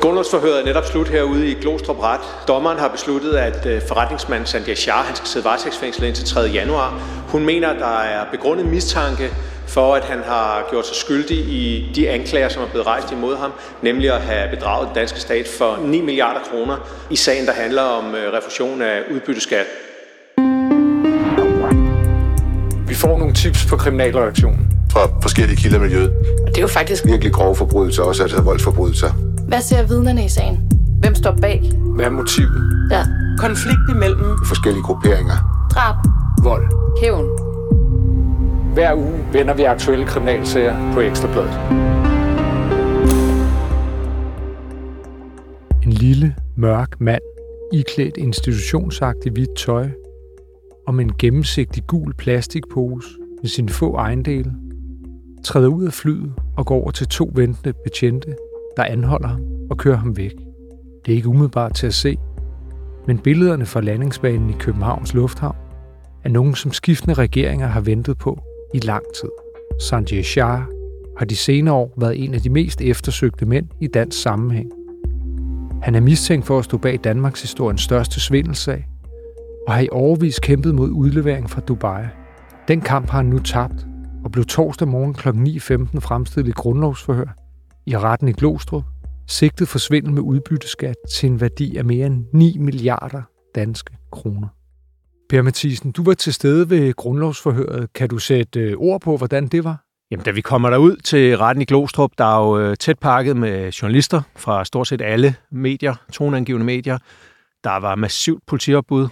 Grundlovsforhøret er netop slut herude i Glostrup Ret. Dommeren har besluttet, at øh, forretningsmanden Sanjay Shah han skal sidde varetægtsfængslet indtil 3. januar. Hun mener, at der er begrundet mistanke for, at han har gjort sig skyldig i de anklager, som er blevet rejst imod ham, nemlig at have bedraget den danske stat for 9 milliarder kroner i sagen, der handler om øh, refusion af udbytteskat. Vi får nogle tips på kriminalreaktionen. Fra forskellige kilder i miljøet. Det er jo faktisk Virkelig grove forbrydelser, også altså voldsforbrydelser. Hvad ser vidnerne i sagen? Hvem står bag? Hvad er motivet? Ja. Konflikt imellem Forskellige grupperinger. Drab. Vold. Hævn. Hver uge vender vi aktuelle kriminalsager på Ekstrabladet. En lille, mørk mand, iklædt institutionsagtigt hvidt tøj, og med en gennemsigtig gul plastikpose med sine få ejendele, træder ud af flyet og går over til to ventende betjente, der anholder ham og kører ham væk. Det er ikke umiddelbart til at se, men billederne fra landingsbanen i Københavns Lufthavn er nogen, som skiftende regeringer har ventet på i lang tid. Sanjay Shah har de senere år været en af de mest eftersøgte mænd i dansk sammenhæng. Han er mistænkt for at stå bag Danmarks historiens største svindelsag, og har i overvis kæmpet mod udlevering fra Dubai. Den kamp har han nu tabt, og blev torsdag morgen kl. 9.15 fremstillet i grundlovsforhør i retten i Glostrup, sigtet for svindel med udbytteskat til en værdi af mere end 9 milliarder danske kroner. Per Mathisen, du var til stede ved grundlovsforhøret. Kan du sætte øh, ord på, hvordan det var? Jamen, da vi kommer derud til retten i Glostrup, der er jo øh, tæt pakket med journalister fra stort set alle medier, toneangivende medier. Der var massivt politiopbud,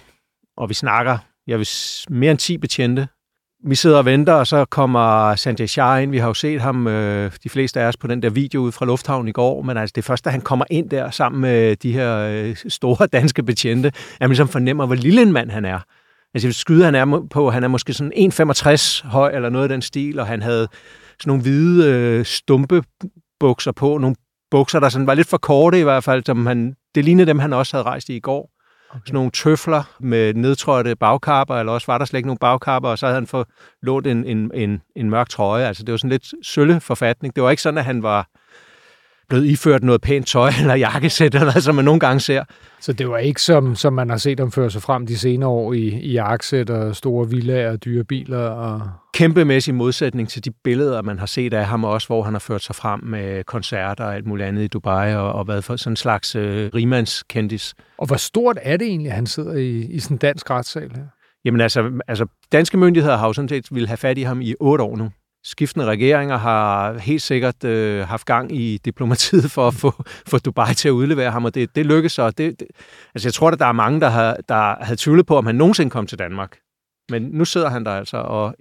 og vi snakker, jeg vil mere end 10 betjente. Vi sidder og venter, og så kommer Sanjay Shah ind. Vi har jo set ham, øh, de fleste af os, på den der video ud fra Lufthavnen i går, men altså det første, da han kommer ind der sammen med øh, de her øh, store danske betjente, at man ligesom fornemmer, hvor lille en mand han er. Altså, jeg skyder han er på, han er måske sådan 1,65 høj, eller noget af den stil, og han havde sådan nogle hvide, øh, stumpe bukser på, nogle bukser, der sådan var lidt for korte i hvert fald, som han, det lignede dem, han også havde rejst i i går. Okay. Sådan nogle tøfler med nedtrådte bagkapper, eller også var der slet ikke nogen bagkapper, og så havde han fået lånt en, en, en, en mørk trøje. Altså, det var sådan lidt sølle forfatning. Det var ikke sådan, at han var blevet iført noget pænt tøj eller jakkesæt, eller hvad, som man nogle gange ser. Så det var ikke som, som man har set ham føre sig frem de senere år i, i jakkesæt og store villager og dyre biler. Og... kæmpemæssig modsætning til de billeder, man har set af ham også, hvor han har ført sig frem med koncerter og alt muligt andet i Dubai, og, og været for sådan en slags øh, rigmandskendis. og hvor stort er det egentlig, at han sidder i, i sådan en dansk retssal her? Jamen altså, altså, danske myndigheder har jo sådan set ville have fat i ham i otte år nu. Skiftende regeringer har helt sikkert øh, haft gang i diplomatiet for at få, få Dubai til at udlevere ham, og det, det lykkedes så. Det, det, altså, jeg tror, at der er mange, der, har, der havde tvivlet på, om han nogensinde kom til Danmark. Men nu sidder han der altså, og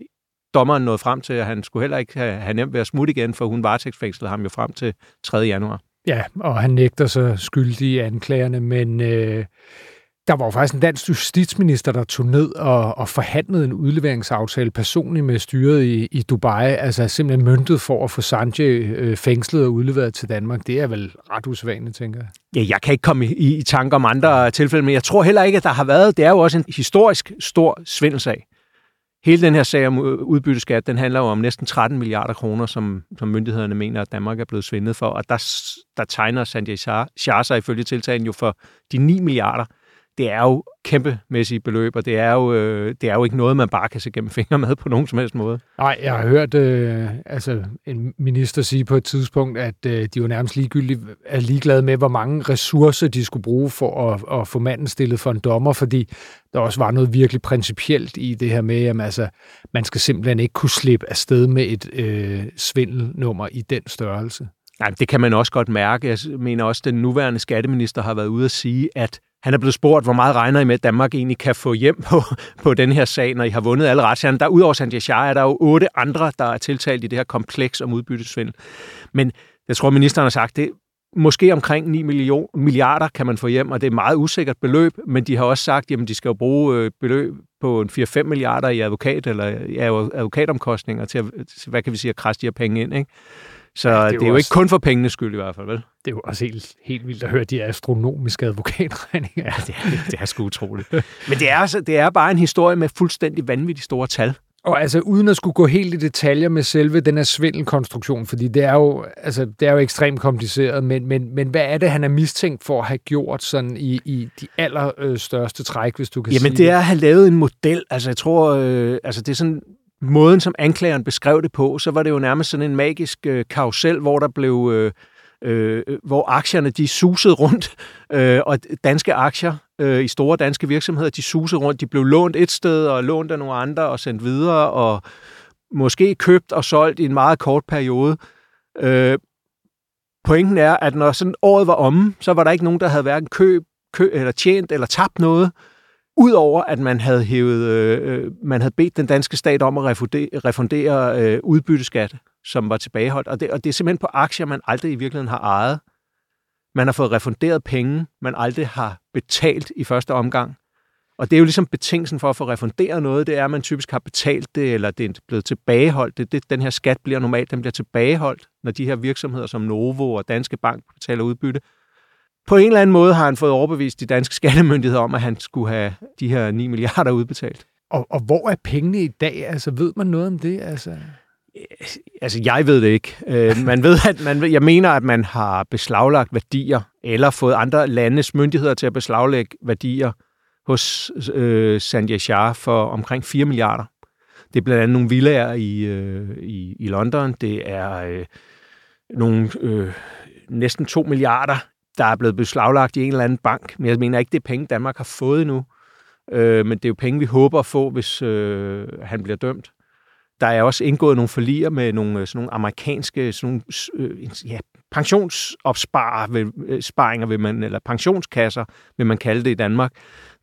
dommeren nåede frem til, at han skulle heller ikke have, have nemt ved at smutte igen, for hun varetægtsfængslede ham jo frem til 3. januar. Ja, og han nægter sig skyldig i anklagerne, men øh, der var jo faktisk en dansk justitsminister, der tog ned og, og forhandlede en udleveringsaftale personligt med styret i, i Dubai, altså simpelthen møntet for at få Sanjay øh, fængslet og udleveret til Danmark. Det er vel ret usædvanligt, tænker jeg. Ja, jeg kan ikke komme i, i, tanke om andre tilfælde, men jeg tror heller ikke, at der har været, det er jo også en historisk stor svindelsag. Hele den her sag om øh, udbytteskat, den handler jo om næsten 13 milliarder kroner, som, som myndighederne mener, at Danmark er blevet svindet for. Og der, der tegner Sanjay Shah, sig ifølge tiltalen jo for de 9 milliarder. Det er jo kæmpemæssige beløb, og det er jo, øh, det er jo ikke noget, man bare kan se gennem fingre med på nogen som helst måde. Nej, jeg har hørt øh, altså en minister sige på et tidspunkt, at øh, de var nærmest ligegyldigt er ligeglade med, hvor mange ressourcer de skulle bruge for at, at få manden stillet for en dommer, fordi der også var noget virkelig principielt i det her med, at altså, man skal simpelthen ikke kunne slippe afsted med et øh, svindelnummer i den størrelse. Nej, det kan man også godt mærke. Jeg mener også, at den nuværende skatteminister har været ude at sige, at han er blevet spurgt, hvor meget regner I med, at Danmark egentlig kan få hjem på, på den her sag, når I har vundet alle retssagerne. Der udover Sanjay Shah er der jo otte andre, der er tiltalt i det her kompleks om udbyttesvindel. Men jeg tror, ministeren har sagt, det måske omkring 9 million, milliarder kan man få hjem, og det er et meget usikkert beløb, men de har også sagt, at de skal jo bruge øh, beløb på en 4-5 milliarder i advokat eller ja, advokatomkostninger til, at, hvad kan vi sige, at krasse de her penge ind. Ikke? Så Ja, det er det er jo også- ikke kun for pengenes skyld i hvert fald, vel? Det er jo også helt, helt vildt at høre de astronomiske advokatregninger. Ja, det er, det er sgu utroligt. Men det er, altså, det er bare en historie med fuldstændig vanvittigt store tal. Og altså uden at skulle gå helt i detaljer med selve den her svindelkonstruktion, fordi det er jo, altså, det er jo ekstremt kompliceret, men, men, men hvad er det, han er mistænkt for at have gjort sådan i, i de allerstørste træk, hvis du kan Jamen, sige det er at have lavet en model. Altså, jeg tror, øh, altså, det er sådan måden, som anklageren beskrev det på, så var det jo nærmest sådan en magisk øh, karusel, hvor der blev... Øh, øh, hvor aktierne de susede rundt, øh, og danske aktier øh, i store danske virksomheder, de susede rundt. De blev lånt et sted og lånt af nogle andre og sendt videre, og måske købt og solgt i en meget kort periode. Øh, pointen er, at når sådan året var omme, så var der ikke nogen, der havde hverken køb, køb eller tjent eller tabt noget, udover at man havde hævet, øh, øh, man havde bedt den danske stat om at refundere, refundere øh, udbytteskat, som var tilbageholdt. Og det, og det er simpelthen på aktier, man aldrig i virkeligheden har ejet. Man har fået refunderet penge, man aldrig har betalt i første omgang. Og det er jo ligesom betingelsen for at få refunderet noget, det er, at man typisk har betalt det, eller det er blevet tilbageholdt. Det, det, den her skat bliver normalt, den bliver tilbageholdt, når de her virksomheder som Novo og Danske Bank betaler udbytte. På en eller anden måde har han fået overbevist de danske skattemyndigheder om, at han skulle have de her 9 milliarder udbetalt. Og, og hvor er pengene i dag? Altså, ved man noget om det? Altså... Altså, jeg ved det ikke. Øh, man ved, at man, ved- jeg mener, at man har beslaglagt værdier, eller fået andre landes myndigheder til at beslaglægge værdier hos øh, Sanjay Shah for omkring 4 milliarder. Det er blandt andet nogle villager i, øh, i, i London. Det er øh, nogle øh, næsten 2 milliarder, der er blevet beslaglagt i en eller anden bank. Men jeg mener ikke, det er penge, Danmark har fået endnu. Øh, men det er jo penge, vi håber at få, hvis øh, han bliver dømt. Der er også indgået nogle forlier med nogle, øh, sådan nogle amerikanske sådan nogle, øh, ja, pensionsopsparinger, øh, vil man, eller pensionskasser, vil man kalde det i Danmark.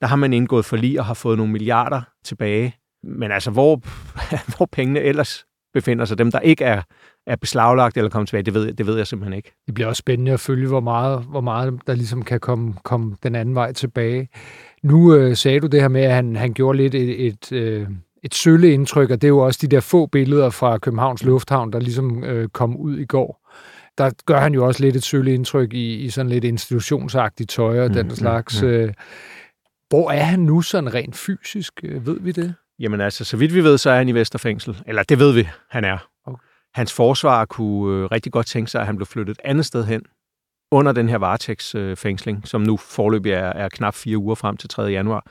Der har man indgået forlig og har fået nogle milliarder tilbage. Men altså, hvor, hvor pengene ellers befinder sig, dem der ikke er, er beslaglagt eller kommet tilbage, det ved, det ved jeg simpelthen ikke. Det bliver også spændende at følge, hvor meget, hvor meget der ligesom kan komme, komme den anden vej tilbage. Nu øh, sagde du det her med, at han, han gjorde lidt et, et, øh, et sølle indtryk, og det er jo også de der få billeder fra Københavns Lufthavn, der ligesom øh, kom ud i går. Der gør han jo også lidt et sølle indtryk i, i sådan lidt institutionsagtigt tøj og Mm, den mm, slags. mm. Øh, hvor er han nu sådan rent fysisk? Øh, Ved vi det? Jamen altså, så vidt vi ved, så er han i Vesterfængsel. Eller det ved vi, han er. Okay. Hans forsvar kunne øh, rigtig godt tænke sig, at han blev flyttet et andet sted hen under den her varetægtsfængsling, som nu forløbig er, er knap fire uger frem til 3. januar.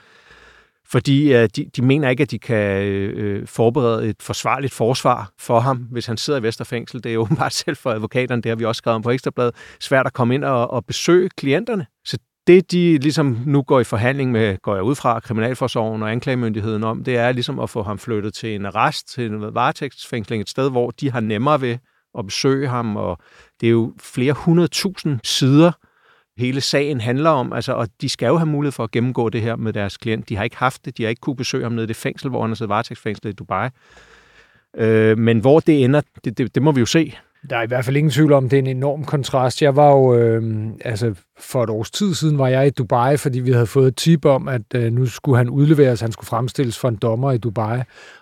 Fordi øh, de, de mener ikke, at de kan øh, forberede et forsvarligt forsvar for ham, hvis han sidder i Vesterfængsel. Det er jo åbenbart selv for advokaterne, det har vi også skrevet om på Ekstrabladet, svært at komme ind og, og besøge klienterne. Så det, de ligesom nu går i forhandling med, går jeg ud fra, Kriminalforsorgen og anklagemyndigheden om, det er ligesom at få ham flyttet til en arrest, til en varetægtsfængsling, et sted, hvor de har nemmere ved at besøge ham, og det er jo flere hundredtusind sider, hele sagen handler om, altså, og de skal jo have mulighed for at gennemgå det her med deres klient. De har ikke haft det, de har ikke kunne besøge ham nede i det fængsel, hvor han har siddet varetægtsfængslet i Dubai. Øh, men hvor det ender, det, det, det må vi jo se. Der er i hvert fald ingen tvivl om, det er en enorm kontrast. Jeg var jo, øh, altså for et års tid siden var jeg i Dubai, fordi vi havde fået et tip om, at øh, nu skulle han udleveres, han skulle fremstilles for en dommer i Dubai.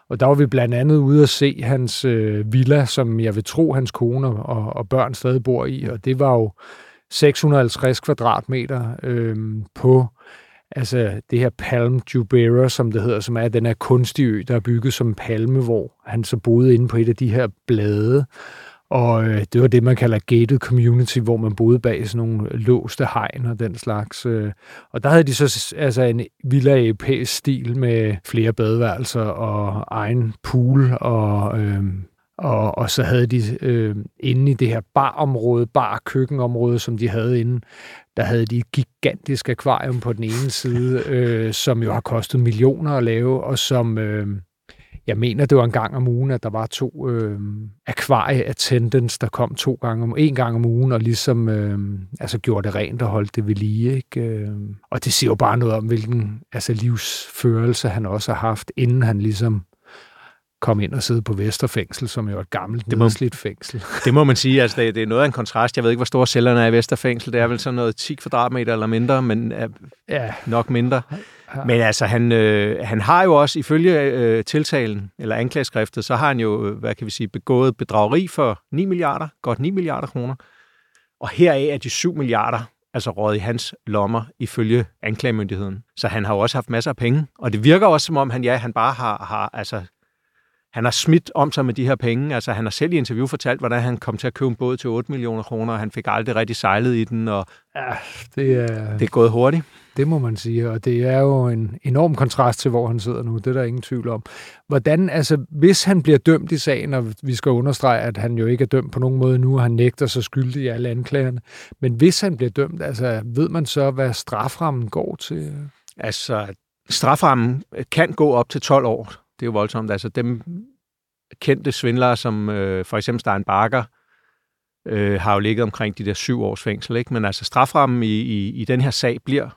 Og der var vi blandt andet ude at se hans øh, villa, som jeg vil tro, hans kone og, og børn stadig bor i. Og det var jo 650 kvadratmeter øh, på altså det her Palm Jubera, som det hedder, som er den her kunstige ø, der er bygget som palme, hvor han så boede inde på et af de her blade. Og øh, det var det, man kalder gated community, hvor man boede bag sådan nogle låste hegn og den slags. Øh. Og der havde de så altså en villa i europæisk stil med flere badeværelser og egen pool og... Øh, og, og så havde de øh, inde i det her barområde, bar-køkkenområde, som de havde inde, der havde de et gigantisk akvarium på den ene side, øh, som jo har kostet millioner at lave, og som, øh, jeg mener, det var en gang om ugen, at der var to øh, akvarie-attendants, der kom to gange om, en gang om ugen, og ligesom øh, altså gjorde det rent og holdt det ved lige. Ikke? Øh, Og det siger jo bare noget om, hvilken altså, livsførelse han også har haft, inden han ligesom kom ind og sidde på Vesterfængsel, som jo er et gammelt, Det må- nedslidt fængsel. Det må man sige, altså det, det er noget af en kontrast. Jeg ved ikke, hvor store cellerne er i Vesterfængsel. Det er vel sådan noget 10 kvadratmeter eller mindre, men er Ja, nok mindre. Ja. Men altså, han, øh, han har jo også, ifølge øh, tiltalen, eller anklageskriftet, så har han jo, øh, hvad kan vi sige, begået bedrageri for 9 milliarder, godt 9 milliarder kroner. Og heraf er de 7 milliarder altså råd i hans lommer, ifølge anklagemyndigheden. Så han har jo også haft masser af penge. Og det virker også, som om han, ja, han bare har, har altså, han har smidt om sig med de her penge. Altså, han har selv i interview fortalt, hvordan han kom til at købe en båd til 8 millioner kroner, og han fik aldrig rigtig sejlet i den, og Ja, det er, det er gået hurtigt. det må man sige, og det er jo en enorm kontrast til, hvor han sidder nu. Det er der ingen tvivl om. Hvordan, altså, hvis han bliver dømt i sagen, og vi skal understrege, at han jo ikke er dømt på nogen måde nu, og han nægter sig skyldig i alle anklagerne, men hvis han bliver dømt, altså, ved man så, hvad straframmen går til? Altså, straframmen kan gå op til 12 år. Det er jo voldsomt. Altså, dem kendte svindlere, som øh, for eksempel Stein Barker, øh, har jo ligget omkring de der syv års fængsel. Ikke? Men altså, straframmen i, i, i den her sag bliver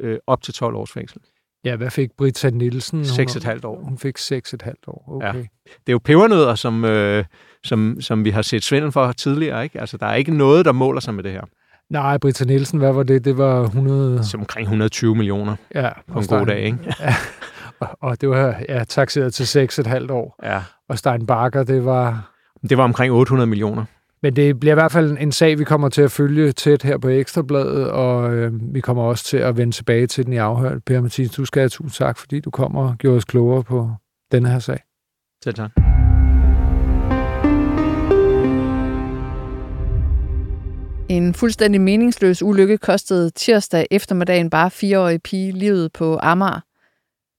øh, op til 12 års fængsel. Ja, hvad fik Britta Nielsen? Hun- Seks og et halvt år. Hun fik 6,5 år, okay. Ja. Det er jo pebernødder, som, øh, som, som vi har set svindel for tidligere. Ikke? Altså, der er ikke noget, der måler sig med det her. Nej, Britta Nielsen, hvad var det? Det var 100... Som omkring 120 millioner Ja, på en god dag. Ikke? Og, og det var ja, taxeret til 6,5 år. Ja. Og Stein Barker, det var... Det var omkring 800 millioner. Men det bliver i hvert fald en sag, vi kommer til at følge tæt her på Ekstrabladet, og øh, vi kommer også til at vende tilbage til den i afhør. Per Mathis, du skal have tusind tak, fordi du kommer og gjorde os klogere på denne her sag. Selv tak. En fuldstændig meningsløs ulykke kostede tirsdag eftermiddagen bare fireårige pige livet på Amager.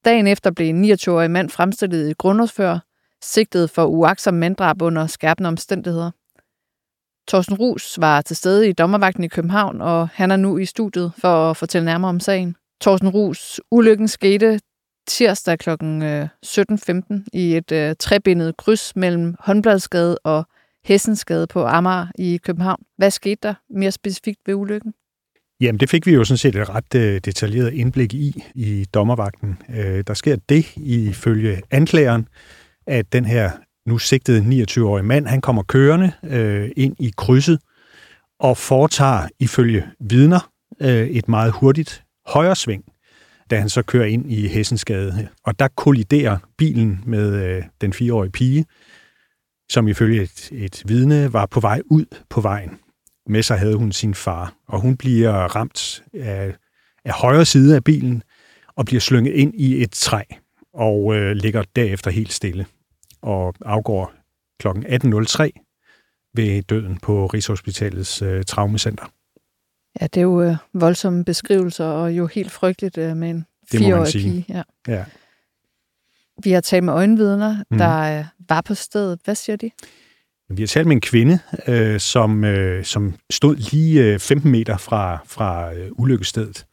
Dagen efter blev en 29-årig mand fremstillet i grundlovsfører, sigtet for uaksom manddrab under skærpende omstændigheder. Thorsten Rus var til stede i dommervagten i København, og han er nu i studiet for at fortælle nærmere om sagen. Thorsten Rus, ulykken skete tirsdag kl. 17.15 i et øh, trebindet kryds mellem Håndbladsgade og Hessensgade på Amager i København. Hvad skete der mere specifikt ved ulykken? Jamen, det fik vi jo sådan set et ret øh, detaljeret indblik i i dommervagten. Øh, der sker det ifølge anklageren, at den her nu sigtede 29-årige mand, han kommer kørende øh, ind i krydset og foretager ifølge vidner øh, et meget hurtigt højresving, da han så kører ind i Hessensgade. Og der kolliderer bilen med øh, den fireårige pige, som ifølge et, et vidne var på vej ud på vejen. Med sig havde hun sin far, og hun bliver ramt af, af højre side af bilen og bliver slynget ind i et træ og øh, ligger derefter helt stille og afgår kl. 18.03 ved døden på Rigshospitalets øh, traumacenter. Ja, det er jo øh, voldsomme beskrivelser, og jo helt frygteligt øh, med en fireårig pige. Ja. Ja. Vi har talt med øjenvidner, Mhm. mm. der øh, var på stedet. Hvad siger de? Vi har talt med en kvinde, øh, som, øh, som stod lige øh, 15 meter fra, fra øh, ulykkestedet.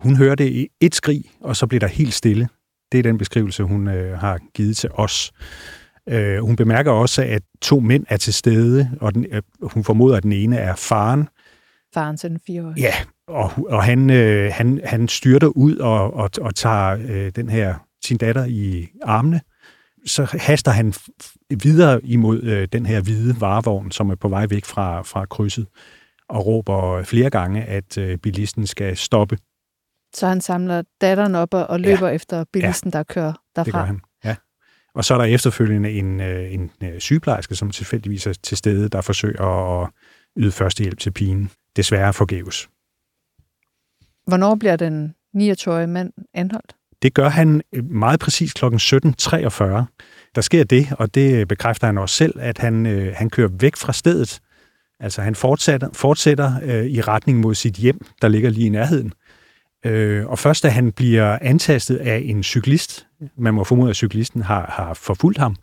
Hun hørte et skrig, og så blev der helt stille. Det er den beskrivelse, hun øh, har givet til os. Øh, hun bemærker også, at to mænd er til stede, og den, øh, hun formoder, at den ene er faren. Faren til den fireårige. Ja, og, og han, øh, han, han styrter ud og, og, og tager øh, den her sin datter i armene. Så haster han videre imod øh, den her hvide varevogn, som er på vej væk fra, fra krydset, og råber flere gange, at øh, bilisten skal stoppe. Så han samler datteren op og, løber ja. efter bilisten, der kører derfra. Det gør han. Ja. Og så er der efterfølgende en, øh, en øh, sygeplejerske, som tilfældigvis er til stede, der forsøger at yde førstehjælp til pigen. Desværre forgæves. Hvornår bliver den 29-årige mand anholdt? Det gør han øh, meget præcis kl. 17.43. Der sker det, og det bekræfter han også selv, at han, øh, han kører væk fra stedet. Altså han fortsætter, fortsætter øh, i retning mod sit hjem, der ligger lige i nærheden. Øh, og først da han bliver antastet af en cyklist, man må formode, at cyklisten har, har forfulgt ham,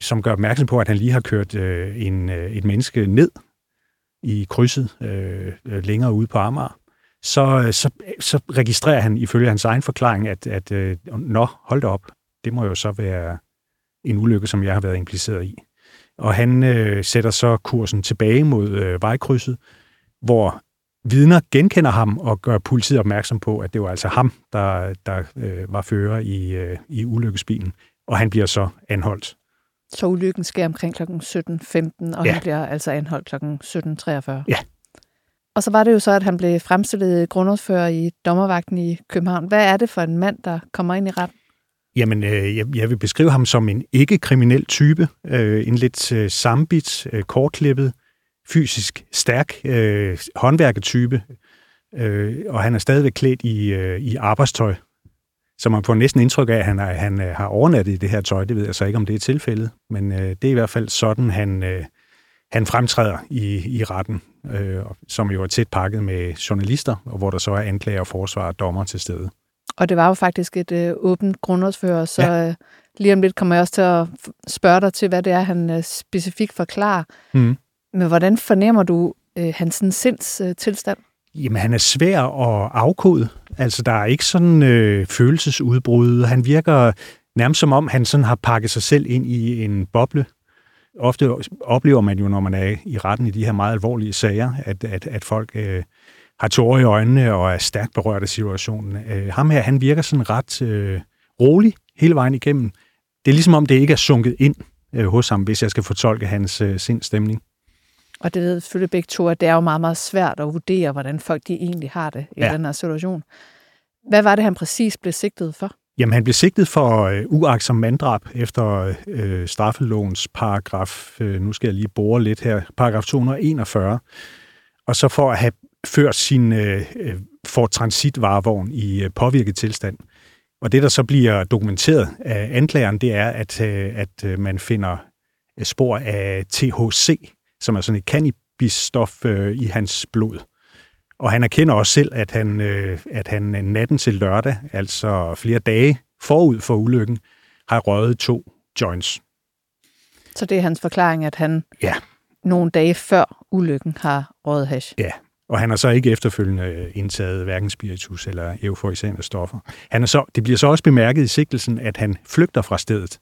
som gør opmærksom på, at han lige har kørt øh, en, øh, et menneske ned i krydset øh, øh længere ude på Amager, så, så, så registrerer han ifølge hans egen forklaring, at, at øh, nå, hold da op, det må jo så være en ulykke, som jeg har været impliceret i. Og han øh, sætter så kursen tilbage mod øh, vejkrydset, hvor vidner genkender ham og gør politiet opmærksom på, at det var altså ham, der, der øh, var fører i, øh, i ulykkesbilen, og han bliver så anholdt. Så ulykken sker omkring kl. 17.15, og Ja. han bliver altså anholdt kl. 17.43. Ja. Og så var det jo så, at han blev fremstillet grundlovsfører i dommervagten i København. Hvad er det for en mand, der kommer ind i retten? Jamen, øh, jeg, jeg vil beskrive ham som en ikke-kriminel type. Øh, en lidt øh, sambit, øh, kortklippet, fysisk stærk øh, håndværketype. Øh, og han er stadigvæk klædt i, øh, i arbejdstøj. Så man får næsten indtryk af, at han, er, han øh, har overnattet i det her tøj. Det ved jeg så ikke, om det er tilfældet. Men øh, det er i hvert fald sådan, han, øh, han fremtræder i, i retten, øh, som jo er tæt pakket med journalister, og hvor der så er anklager, forsvar og dommer til stede. Og det var jo faktisk et øh, åbent grundlovsfører, så ja. øh, lige om lidt kommer jeg også til at spørge dig til, hvad det er, han øh, specifikt forklarer. Mm. Men hvordan fornemmer du øh, hans sinds øh, tilstand? Jamen, han er svær at afkode. Altså, der er ikke sådan øh, følelsesudbrud. Han virker nærmest som om, han sådan har pakket sig selv ind i en boble. Ofte oplever man jo, når man er i retten i de her meget alvorlige sager, at, at, at folk øh, har tårer i øjnene og er stærkt berørt af situationen. Øh, ham her, han virker sådan ret øh, rolig hele vejen igennem. Det er ligesom om, det ikke er sunket ind øh, hos ham, hvis jeg skal fortolke hans øh, sindstemning. Og det ved selvfølgelig begge to, at det er jo meget, meget svært at vurdere, hvordan folk de egentlig har det i ja. den her situation. Hvad var det, han præcis blev sigtet for? Jamen, han blev sigtet for øh, uagtsom manddrab efter øh, straffelovens paragraf, øh, nu skal jeg lige bore lidt her, paragraf 241, og så for at have ført sin øh, øh for transitvarevogn i øh, påvirket tilstand. Og det, der så bliver dokumenteret af anklageren, det er, at, øh, at øh, man finder øh, spor af THC, som er sådan et cannabisstof øh, i hans blod. Og han erkender også selv, at han, øh, at han natten til lørdag, altså flere dage forud for ulykken, har røget to joints. Så det er hans forklaring, at han ja. nogle dage før ulykken har røget hash? Ja, og han har så ikke efterfølgende indtaget hverken spiritus eller euforiserende stoffer. Han er så, det bliver så også bemærket i sigtelsen, at han flygter fra stedet.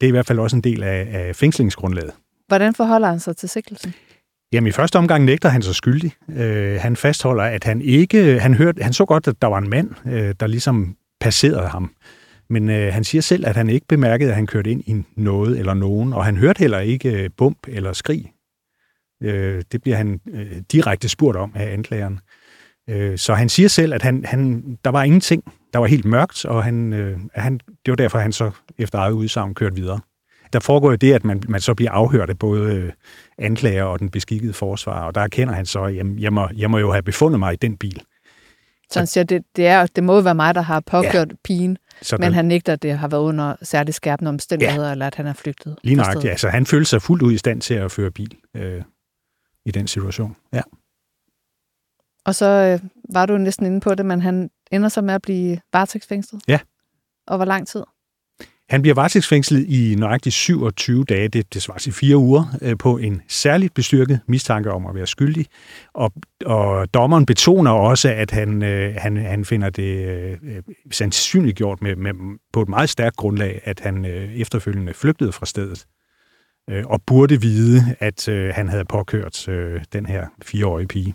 Det er i hvert fald også en del af, af fængslingsgrundlaget. Hvordan forholder han sig til sigtelsen? Jamen i første omgang nægter han sig skyldig. Øh, han fastholder, at han ikke... Han, hørte, han så godt, at der var en mand, øh, der ligesom passerede ham. Men øh, han siger selv, at han ikke bemærkede, at han kørte ind i noget eller nogen, og han hørte heller ikke øh, bump eller skrig. Øh, det bliver han øh, direkte spurgt om af anklageren. Øh, så han siger selv, at han, han, der var ingenting. Der var helt mørkt, og han, øh, han, det var derfor, han så efter eget udsagn kørte videre der foregår jo det, at man, man så bliver afhørt af både øh, anklager og den beskikkede forsvar, og der erkender han så, at jamen, jeg, må, jeg må jo have befundet mig i den bil. Så han siger, det, det, er, det må være mig, der har påkørt ja. pigen, så men han nægter, at det har været under særligt skærpende omstændigheder, ja. eller at han er flygtet. Lige nøjagtigt, ja. Så han følte sig fuldt ud i stand til at føre bil øh, i den situation. Ja. Og så øh, var du næsten inde på det, men han ender så med at blive varetægtsfængslet? Ja. Og hvor lang tid? Han bliver varetægtsfængslet i nøjagtigt 27 dage, det, det svarer til fire uger, øh, på en særligt bestyrket mistanke om at være skyldig. Og, og dommeren betoner også, at han, øh, han, han finder det øh, sandsynligt gjort med, med, på et meget stærkt grundlag, at han øh, efterfølgende flygtede fra stedet øh, og burde vide, at øh, han havde påkørt øh, den her fireårige pige.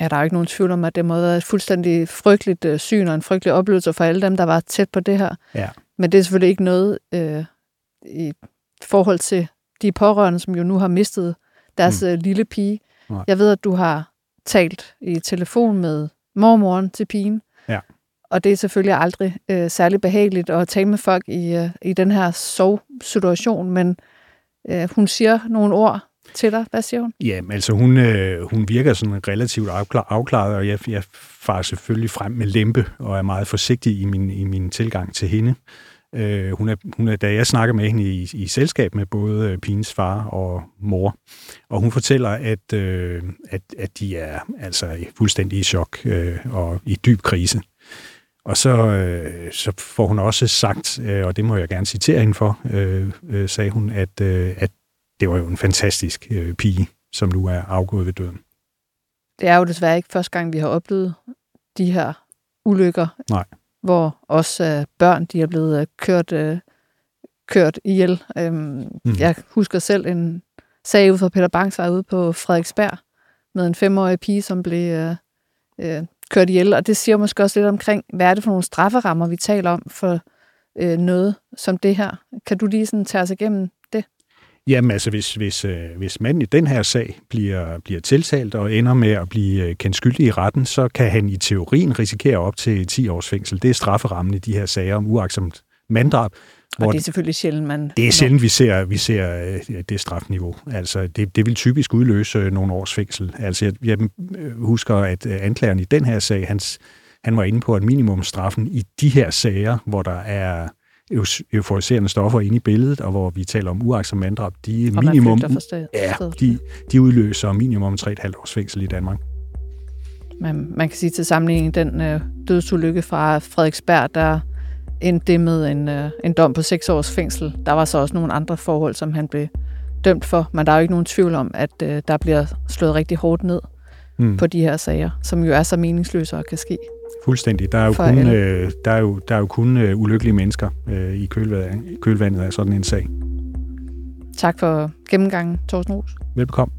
Ja, der er jo ikke nogen tvivl om, at det må have været et fuldstændig frygteligt øh, syn og en frygtelig oplevelse for alle dem, der var tæt på det her. Ja. Men det er selvfølgelig ikke noget øh, i forhold til de pårørende, som jo nu har mistet deres mm. Øh, lille pige. Nej. Jeg ved, at du har talt i telefon med mormoren til pigen. Ja. Og det er selvfølgelig aldrig øh, særlig behageligt at tale med folk i, øh, i den her sovsituation, men øh, hun siger nogle ord til dig. Hvad siger hun? Ja, altså hun, øh, hun virker sådan relativt afklaret, og jeg, jeg farer selvfølgelig frem med lempe og er meget forsigtig i min, i min tilgang til hende. Øh, hun er, hun er, da jeg snakker med hende i, i selskab med både øh, pigens far og mor, og hun fortæller, at, øh, at, at de er altså fuldstændig i chok øh, og i dyb krise. Og så, øh, så får hun også sagt, øh, og det må jeg gerne citere hende for, øh, øh, sagde hun, at, øh, at det var jo en fantastisk øh, pige, som nu er afgået ved døden. Det er jo desværre ikke første gang, vi har oplevet de her ulykker. Nej hvor også øh, børn de er blevet øh, kørt, øh, kørt ihjel. Øhm, mm. Jeg husker selv en sag ud fra Peter Bangs ude på Frederiksberg med en femårig pige, som blev øh, øh, kørt ihjel. Og det siger måske også lidt omkring, hvad er det for nogle strafferammer, vi taler om for øh, noget som det her. Kan du lige sådan tage os igennem Jamen altså, hvis, hvis, øh, hvis manden i den her sag bliver, bliver tiltalt og ender med at blive øh, kendt skyldig i retten, så kan han i teorien risikere op til 10 års fængsel. Det er strafferammen i de her sager om uaksomt manddrab. Og det er selvfølgelig sjældent, man... Det er sjældent, vi ser, vi ser øh, det strafniveau. Altså, det, det vil typisk udløse nogle års fængsel. Altså, jeg, jeg husker, at anklageren i den her sag, hans han var inde på, at minimumstraffen i de her sager, hvor der er euforiserende stoffer inde i billedet, og hvor vi taler om uaksom manddrab, de er Og minimum, ja, de, de udløser minimum 3,5 års fængsel i Danmark. Man, man kan sige til sammenligning, den øh, dødsulykke fra Frederiksberg, der endte det med en, øh, en dom på 6 års fængsel. Der var så også nogle andre forhold, som han blev dømt for, men der er jo ikke nogen tvivl om, at øh, der bliver slået rigtig hårdt ned Mm. på de her sager, som jo er så meningsløse og kan ske. Fuldstændig. Der er jo For kun, alle. øh, der er jo, der er jo kun øh, ulykkelige mennesker øh, i kølvandet, kølvandet af sådan en sag. Tak for gennemgangen, Thorsten Ros. Velbekomme.